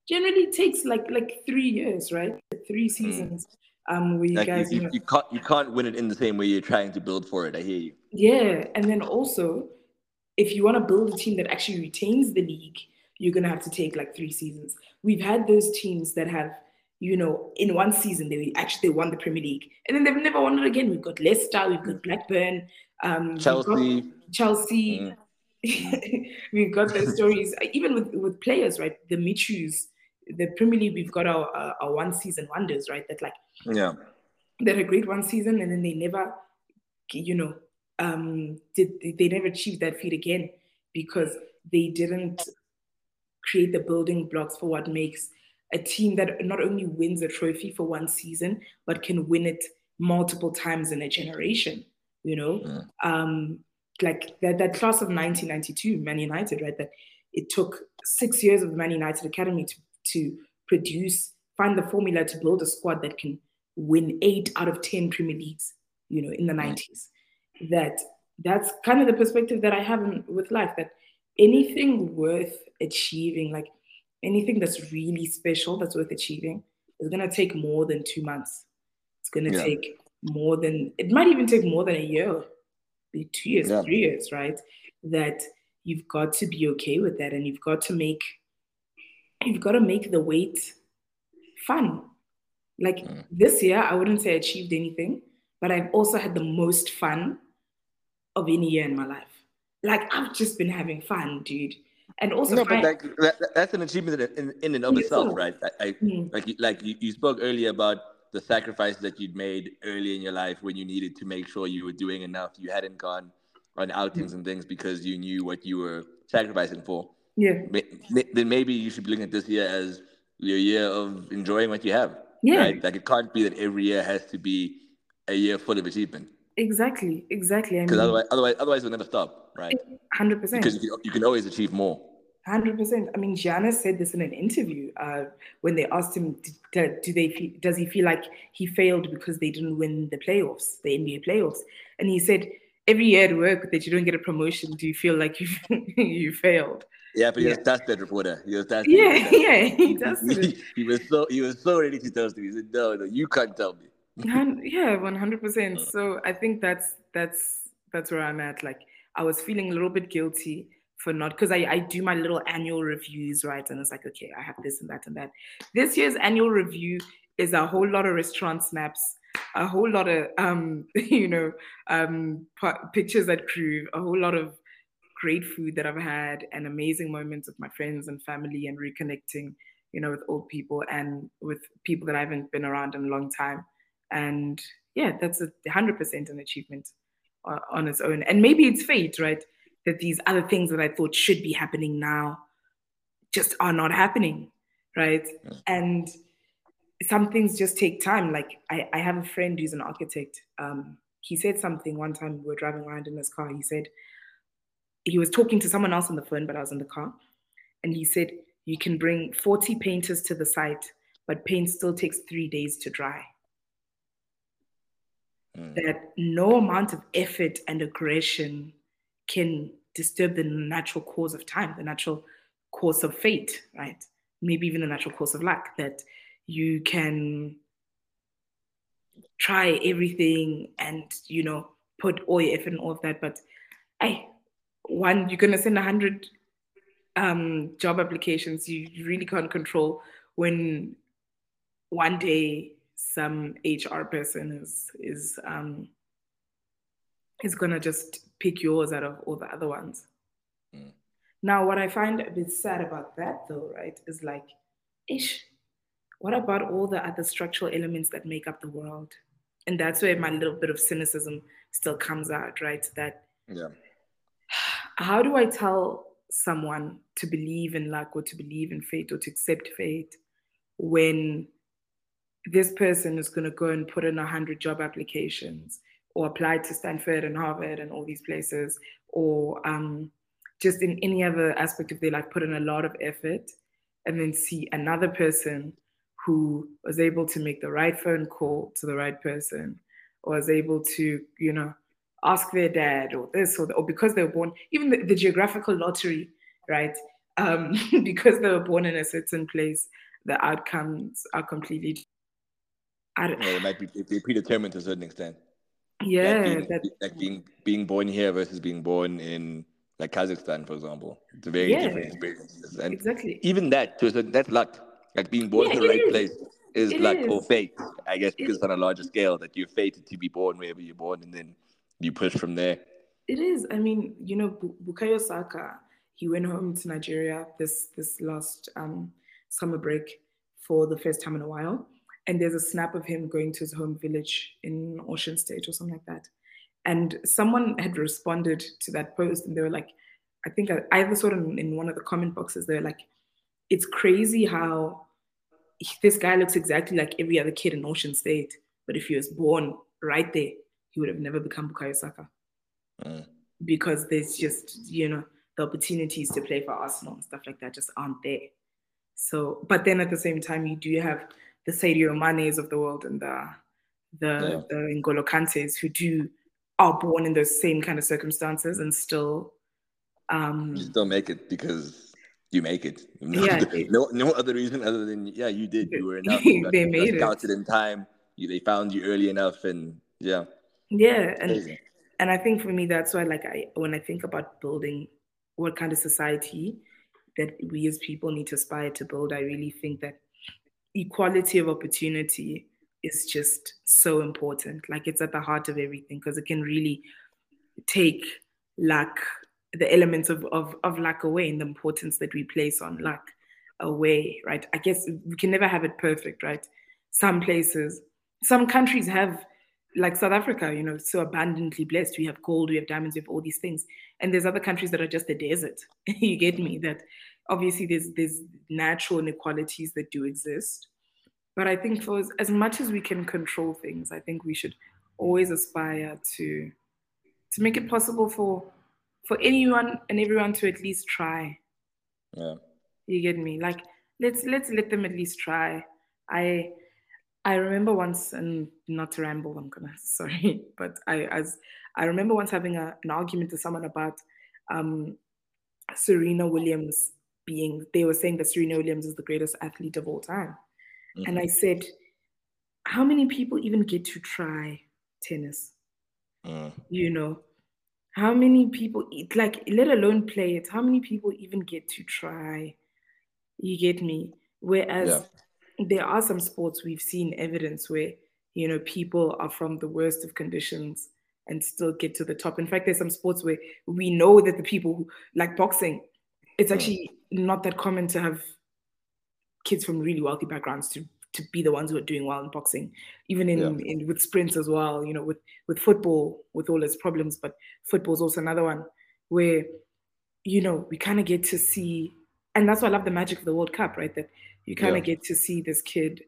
generally takes like like three years, right? Three mm. seasons. Mm um where you like guys you, you, you, can't you can't win it in the same way you're trying to build for it i hear you. Yeah and then also if you want to build a team that actually retains the league you're going to have to take like three seasons. We've had those teams that have you know in one season they actually they won the premier league and then they've never won it again. We've got leicester we've got blackburn um chelsea. Chelsea. Mm. <laughs> we've got those stories. Even with with players right the michus the Premier League, we've got our, our, our one season wonders, right? That like, yeah, they're a great one season, and then they never, you know, um, did they never achieved that feat again because they didn't create the building blocks for what makes a team that not only wins a trophy for one season but can win it multiple times in a generation. You know, yeah. um, like that that class of 1992, Man United, right? That it took six years of the Man United academy to to produce, find the formula to build a squad that can win eight out of 10 Premier Leagues, you know, in the 90s. That that's kind of the perspective that I have in, with life that anything worth achieving, like anything that's really special that's worth achieving, is going to take more than two months. It's going to yeah. take more than, it might even take more than a year, be two years, yeah. three years, right? That you've got to be okay with that and you've got to make you've got to make the wait fun. Like mm. this year, I wouldn't say I achieved anything, but I've also had the most fun of any year in my life. Like I've just been having fun, dude. And also, no, but like that, that's an achievement in, in and of itself, right? I, I mm. like like you, you spoke earlier about the sacrifices that you'd made early in your life when you needed to make sure you were doing enough. You hadn't gone on outings mm. and things because you knew what you were sacrificing for. Yeah. Then maybe you should be looking at this year as your year of enjoying what you have. Yeah. Right? Like it can't be that every year has to be a year full of achievement. Exactly. Exactly. Because otherwise, otherwise, otherwise, it'll never stop, right? Hundred percent. Because you can, you can always achieve more. Hundred percent. I mean, Giannis said this in an interview uh, when they asked him, do, do they feel, does he feel like he failed because they didn't win the playoffs, the NBA playoffs? And he said, every year at work that you don't get a promotion, do you feel like you <laughs> you failed? Yeah, but he yeah. was tested reporter. He was tested. Yeah, <laughs> yeah, he <laughs> tested. He, he, was so he was so ready to test me. He said, "No, no, you can't tell me." <laughs> yeah, one hundred percent. So I think that's that's that's where I'm at. Like I was feeling a little bit guilty for not because I, I do my little annual reviews, right? And it's like, okay, I have this and that and that. This year's annual review is a whole lot of restaurant snaps, a whole lot of um, you know, um pictures that crew, a whole lot of great food that I've had and amazing moments with my friends and family and reconnecting, you know, with old people and with people that I haven't been around in a long time. And yeah, that's a hundred percent an achievement on its own. And maybe it's fate, right? That these other things that I thought should be happening now just are not happening, right? Yeah. And some things just take time. Like I, I have a friend who's an architect. Um, he said something one time we were driving around in his car. He said, he was talking to someone else on the phone, but I was in the car. And he said, You can bring 40 painters to the site, but paint still takes three days to dry. Mm. That no amount of effort and aggression can disturb the natural course of time, the natural course of fate, right? Maybe even the natural course of luck, that you can try everything and, you know, put all your effort and all of that. But I, one, you're going to send a hundred um, job applications. You, really can't control when one day some HR person is, is, um, is gonna just pick yours out of all the other ones. Mm. Now, what I find a bit sad about that, though, right, is like, ish, what about all the other structural elements that make up the world? And that's where my little bit of cynicism still comes out, right? That, yeah. How do I tell someone to believe in luck or to believe in fate or to accept fate when this person is going to go and put in a hundred job applications or apply to Stanford and Harvard and all these places, or um, just in any other aspect of their life, put in a lot of effort, and then see another person who was able to make the right phone call to the right person, or was able to, you know, ask their dad or this or, the, or because they were born, even the, the geographical lottery, right? Um, <laughs> because they were born in a certain place, the outcomes are completely. I don't, yeah, it might be predetermined to a certain extent. Yeah, like being, that, like being being born here versus being born in like Kazakhstan, for example. It's a very yeah, different experience. And exactly. Even that, so that's luck. Like being born yeah, in the right is. place is it luck is. or fate, I guess, because it, it's on a larger scale that you're fated to be born wherever you're born, and then you push from there. It is. I mean, you know, Bukayo Saka, he went home to Nigeria this this last um, summer break for the first time in a while and there's a snap of him going to his home village in Ogun State or something like that. And someone had responded to that post, and they were like, I think I either saw it in, in one of the comment boxes. They're like, it's crazy how this guy looks exactly like every other kid in Ogun State, but if he was born right there, he would have never become Bukayo Saka. Mm. Because there's just, you know, the opportunities to play for Arsenal and stuff like that just aren't there. So, but then at the same time, you do have the Sadio Manes of the world and the the, yeah. the N'Golo Kantes who do are born in those same kind of circumstances and still um you still make it because you make it. <laughs> No, yeah, no, no other reason other than yeah, you did. You were <laughs> enough. You got, they made scouted it in time. You, they found you early enough, and yeah. Yeah, and Amazing. and I think for me that's why like I when I think about building what kind of society that we as people need to aspire to build, I really think that equality of opportunity is just so important. Like it's at the heart of everything because it can really take luck, the elements of, of, of luck away and the importance that we place on luck away, right? I guess we can never have it perfect, right? Some places, some countries have, like South Africa, you know, so abundantly blessed. We have gold, we have diamonds, we have all these things. And there's other countries that are just a desert. <laughs> you get me? That obviously there's there's natural inequalities that do exist but i think for as, as much as we can control things i think we should always aspire to to make it possible for for anyone and everyone to at least try yeah you get me like let's let's let them at least try i i remember once and not to ramble i'm gonna <laughs> sorry but i as i remember once having a, an argument with someone about um serena williams being they were saying that Serena Williams is the greatest athlete of all time. Mm-hmm. And I said, how many people even get to try tennis? Mm. You know, how many people like let alone play it? How many people even get to try? You get me? Whereas yeah. There are some sports we've seen evidence where you know people are from the worst of conditions and still get to the top. In fact, there's some sports where we know that the people who like boxing, it's mm. actually not that common to have kids from really wealthy backgrounds to to be the ones who are doing well in boxing, even in, yeah. in with sprints as well. You know, with with football, with all its problems, but football is also another one where you know we kind of get to see, and that's why I love the magic of the World Cup, right? That you kind of yeah. get to see this kid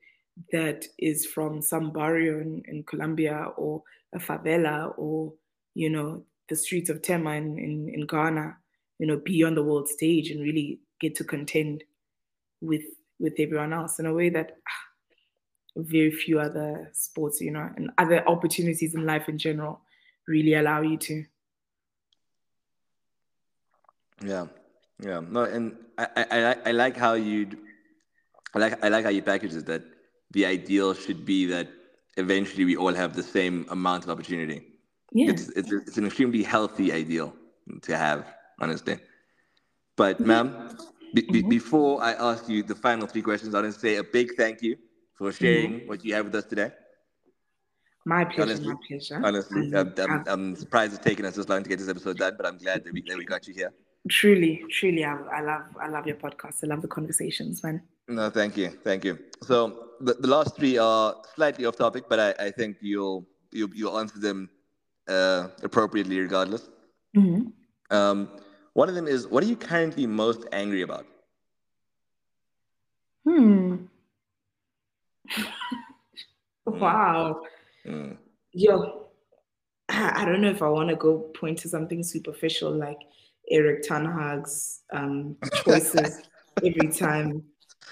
that is from some barrio in, in Colombia or a favela or you know the streets of Tema in, in, in Ghana, you know, be on the world stage and really get to contend with with everyone else in a way that ah, very few other sports, you know, and other opportunities in life in general really allow you to. Yeah, yeah. No, and I, I, I like how you, I like, I like how you package it. That the ideal should be that eventually we all have the same amount of opportunity. Yeah. It's, it's, it's an extremely healthy ideal to have, honestly. But, ma'am, be, be, Mhm. before I ask you the final three questions, I want to say a big thank you for sharing Mm-hmm. what you have with us today. My pleasure, Honestly- my pleasure. Honestly, I'm, I'm, I'm surprised it's taken us this long to get this episode done, but I'm glad that we, that we got you here. truly, truly, I, I love, I love your podcast. I love the conversations, man. No, thank you, thank you. So the, the last three are slightly off topic, but I, I think you'll you'll, you'll answer them uh, appropriately regardless. Mhm. Um, one of them is, what are you currently most angry about? Hmm. <laughs> wow. Mm. Yo, I <clears throat> I don't know if I want to go point to something superficial like Erik ten Hag's um, <laughs> choices every time.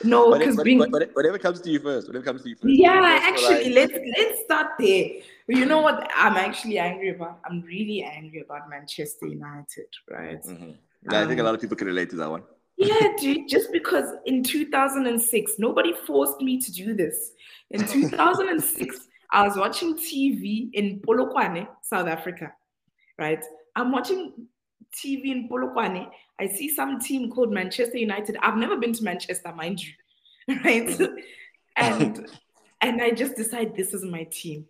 No, because being what- what- whatever comes to you first. Whatever comes to you first. yeah, I- actually, let's let's start there. You know what I'm actually angry about? I'm really angry about Manchester United, right? Mhm. Yeah, I think a Um, lot of people can relate to that one. Yeah, <laughs> dude, just because in 2006, nobody forced me to do this. In <laughs> 2006, I was watching TV in Polokwane, South Africa, right? I'm watching TV in Polokwane. I see some team called Manchester United. I've never been to Manchester, mind you, <laughs> right? and and I just decide this is my team.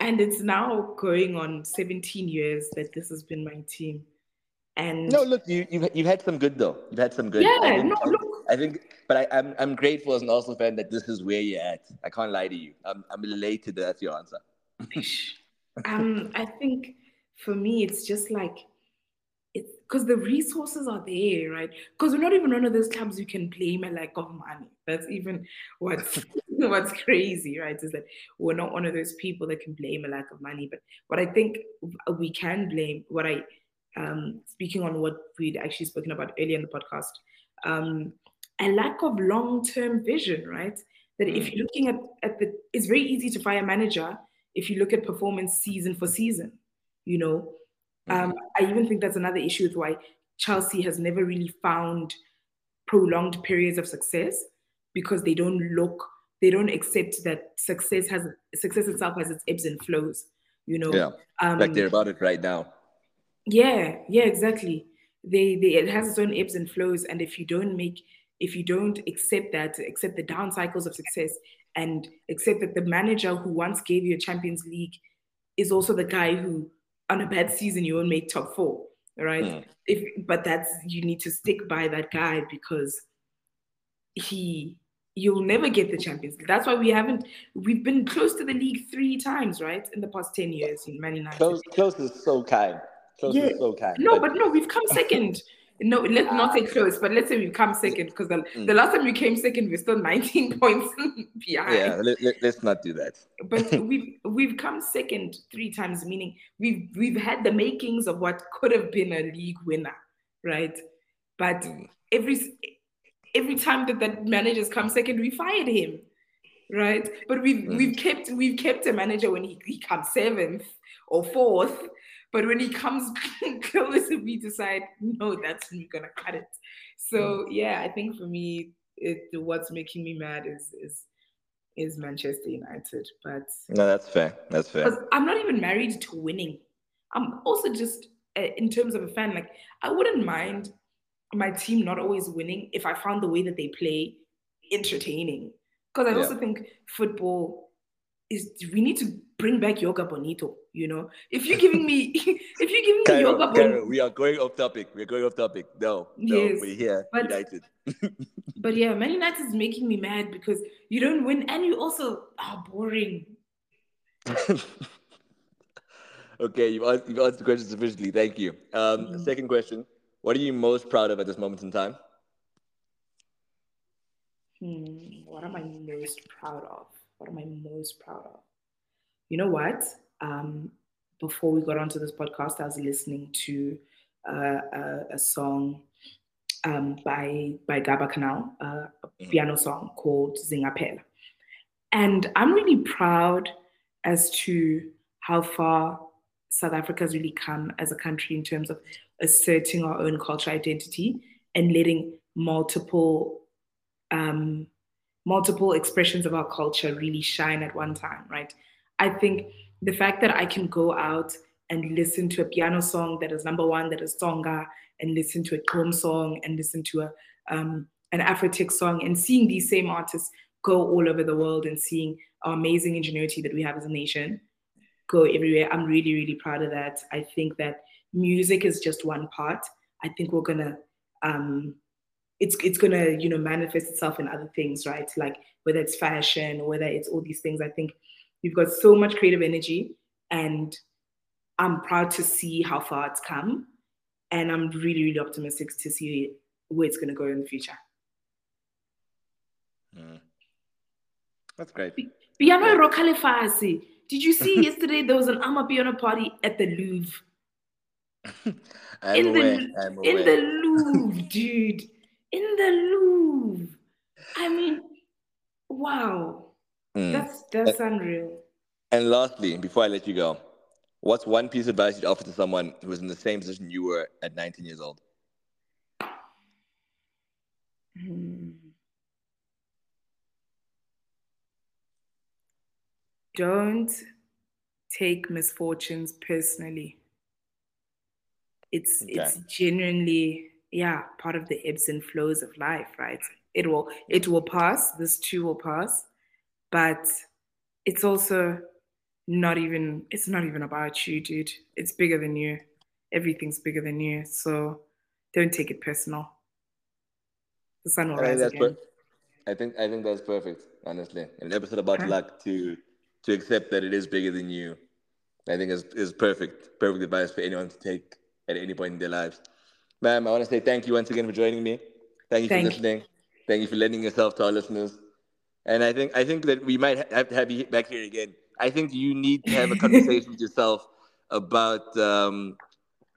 And it's now going on 17 years that this has been my team. And No, look, you, you've, you've had some good though. You've had some good. yeah, I think, no, look, I think, but I, I'm I'm grateful as an Arsenal fan that this is where you're at. I can't lie to you. I'm I'm elated that that's your answer. um, I think for me, it's just like it's because the resources are there, right? Because we're not even one of those clubs you can blame a lack of money. That's even what's <laughs> <laughs> what's crazy, right? Is that we're not one of those people that can blame a lack of money. But what I think we can blame, what I um, speaking on what we'd actually spoken about earlier in the podcast, um, a lack of long-term vision, right? That if you're looking at, at the, it's very easy to fire a manager if you look at performance season for season, you know. Um, I even think that's another issue with why Chelsea has never really found prolonged periods of success because they don't look, they don't accept that success has success itself has its ebbs and flows, you know. Yeah, Um, like they're about it right now. yeah, yeah, exactly. They, they it has its own ebbs and flows, and if you don't make, if you don't accept that, accept the down cycles of success, and accept that the manager who once gave you a Champions League is also the guy who, on a bad season, you won't make top four, right? Mm. If but that's you need to stick by that guy because he you'll never get the Champions League. That's why we haven't. We've been close to the league three times, right, in the past ten years in Man United. Close, close is so kind. Close Yeah. is so kind. No, but no, we've come second. No, let's not say close, but let's say we've come second because the, Mm. the last time we came second, we're still 19 <laughs> points <laughs> behind. yeah, let, let, let's not do that. <laughs> But we've we've come second three times, meaning we've we've had the makings of what could have been a league winner, right? But Mm. every every time that that manager's come second, we fired him, right? But we've Mm. we've kept we've kept a manager when he, he comes seventh or fourth, but when he comes <laughs> close, we decide no, that's when we're gonna cut it. So yeah, I think for me, it what's making me mad is is is Manchester United, but No, that's fair. That's fair. I'm not even married to winning. I'm also just uh, in terms of a fan, like I wouldn't mind my team not always winning if I found the way that they play entertaining. Because I Yeah. also think football is we need to bring back jogo bonito. You know, if you're giving me <laughs> if you're giving me Cairo, jogo Cairo, bonito, we are going off topic. We're going off topic. No, no, we're here. but- United. <laughs> but yeah, Man United is making me mad because you don't win and you also are boring. <laughs> okay, you've answered, you've answered the question sufficiently. Thank you. Um, Mhm. Second question: What are you most proud of at this moment in time? Hmm, what am I most proud of? What am I most proud of? You know what? Um, before we got onto this podcast, I was listening to uh, a, a song um, by by Gaba Cannal, uh, a Mhm. piano song called Zingapela, and I'm really proud as to how far South Africa's really come as a country in terms of asserting our own cultural identity and letting multiple um, multiple expressions of our culture really shine at one time, right? I think the fact that I can go out and listen to a piano song that is number one, that is Tsonga, and listen to a drum song and listen to a um, an Afrotech song, and seeing these same artists go all over the world and seeing our amazing ingenuity that we have as a nation go everywhere. I'm really, really proud of that. I think that music is just one part. I think we're gonna um, it's it's gonna you know manifest itself in other things, right? Like whether it's fashion or whether it's all these things. I think you've got so much creative energy, and I'm proud to see how far it's come, and I'm really really optimistic to see where it's gonna go in the future. Mm. That's great. Piano. Rokalefasi. Did you see <laughs> yesterday there was an Amapiano party at the Louvre? in aware. the in the Louvre, dude <laughs> in the Louvre. I mean, wow. Mm. That's that's and, unreal. And lastly, before I let you go, what's one piece of advice you'd offer to someone who was in the same position you were at 19 years old? Hmm. Don't take misfortunes personally. It's okay. it's genuinely yeah, part of the ebbs and flows of life, right? It will it will pass. This too will pass, but it's also not even it's not even about you, dude. It's bigger than you. Everything's bigger than you. So don't take it personal. The sun will rise again. Per- I think I think that's perfect. Honestly, an episode about huh? luck to to accept that it is bigger than you. I think is is perfect. Perfect advice for anyone to take at any point in their lives. Ma'am, I want to say thank you once again for joining me. Thank you thank for listening. You. Thank you for lending yourself to our listeners. And I think I think that we might have to have you back here again. I think you need to have a <laughs> conversation with yourself about um,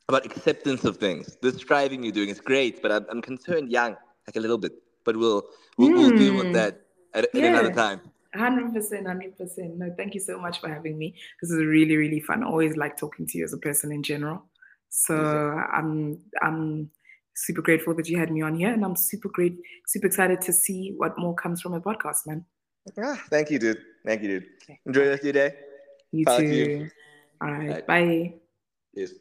about acceptance of things. The striving you're doing is great, but I'm, I'm concerned, young, like a little bit. But we'll we'll, mm. we'll deal with hmm. that at, another time. Hundred percent, hundred percent. No, thank you so much for having me. This is really, really fun. I always like talking to you as a person in general. So I'm I'm super grateful that you had me on here, and I'm super great, super excited to see what more comes from a podcast, man. Ah, thank you, dude. Thank you, dude. Okay. Enjoy the rest of your day. You too. You. All right. Bye. Bye. Yes.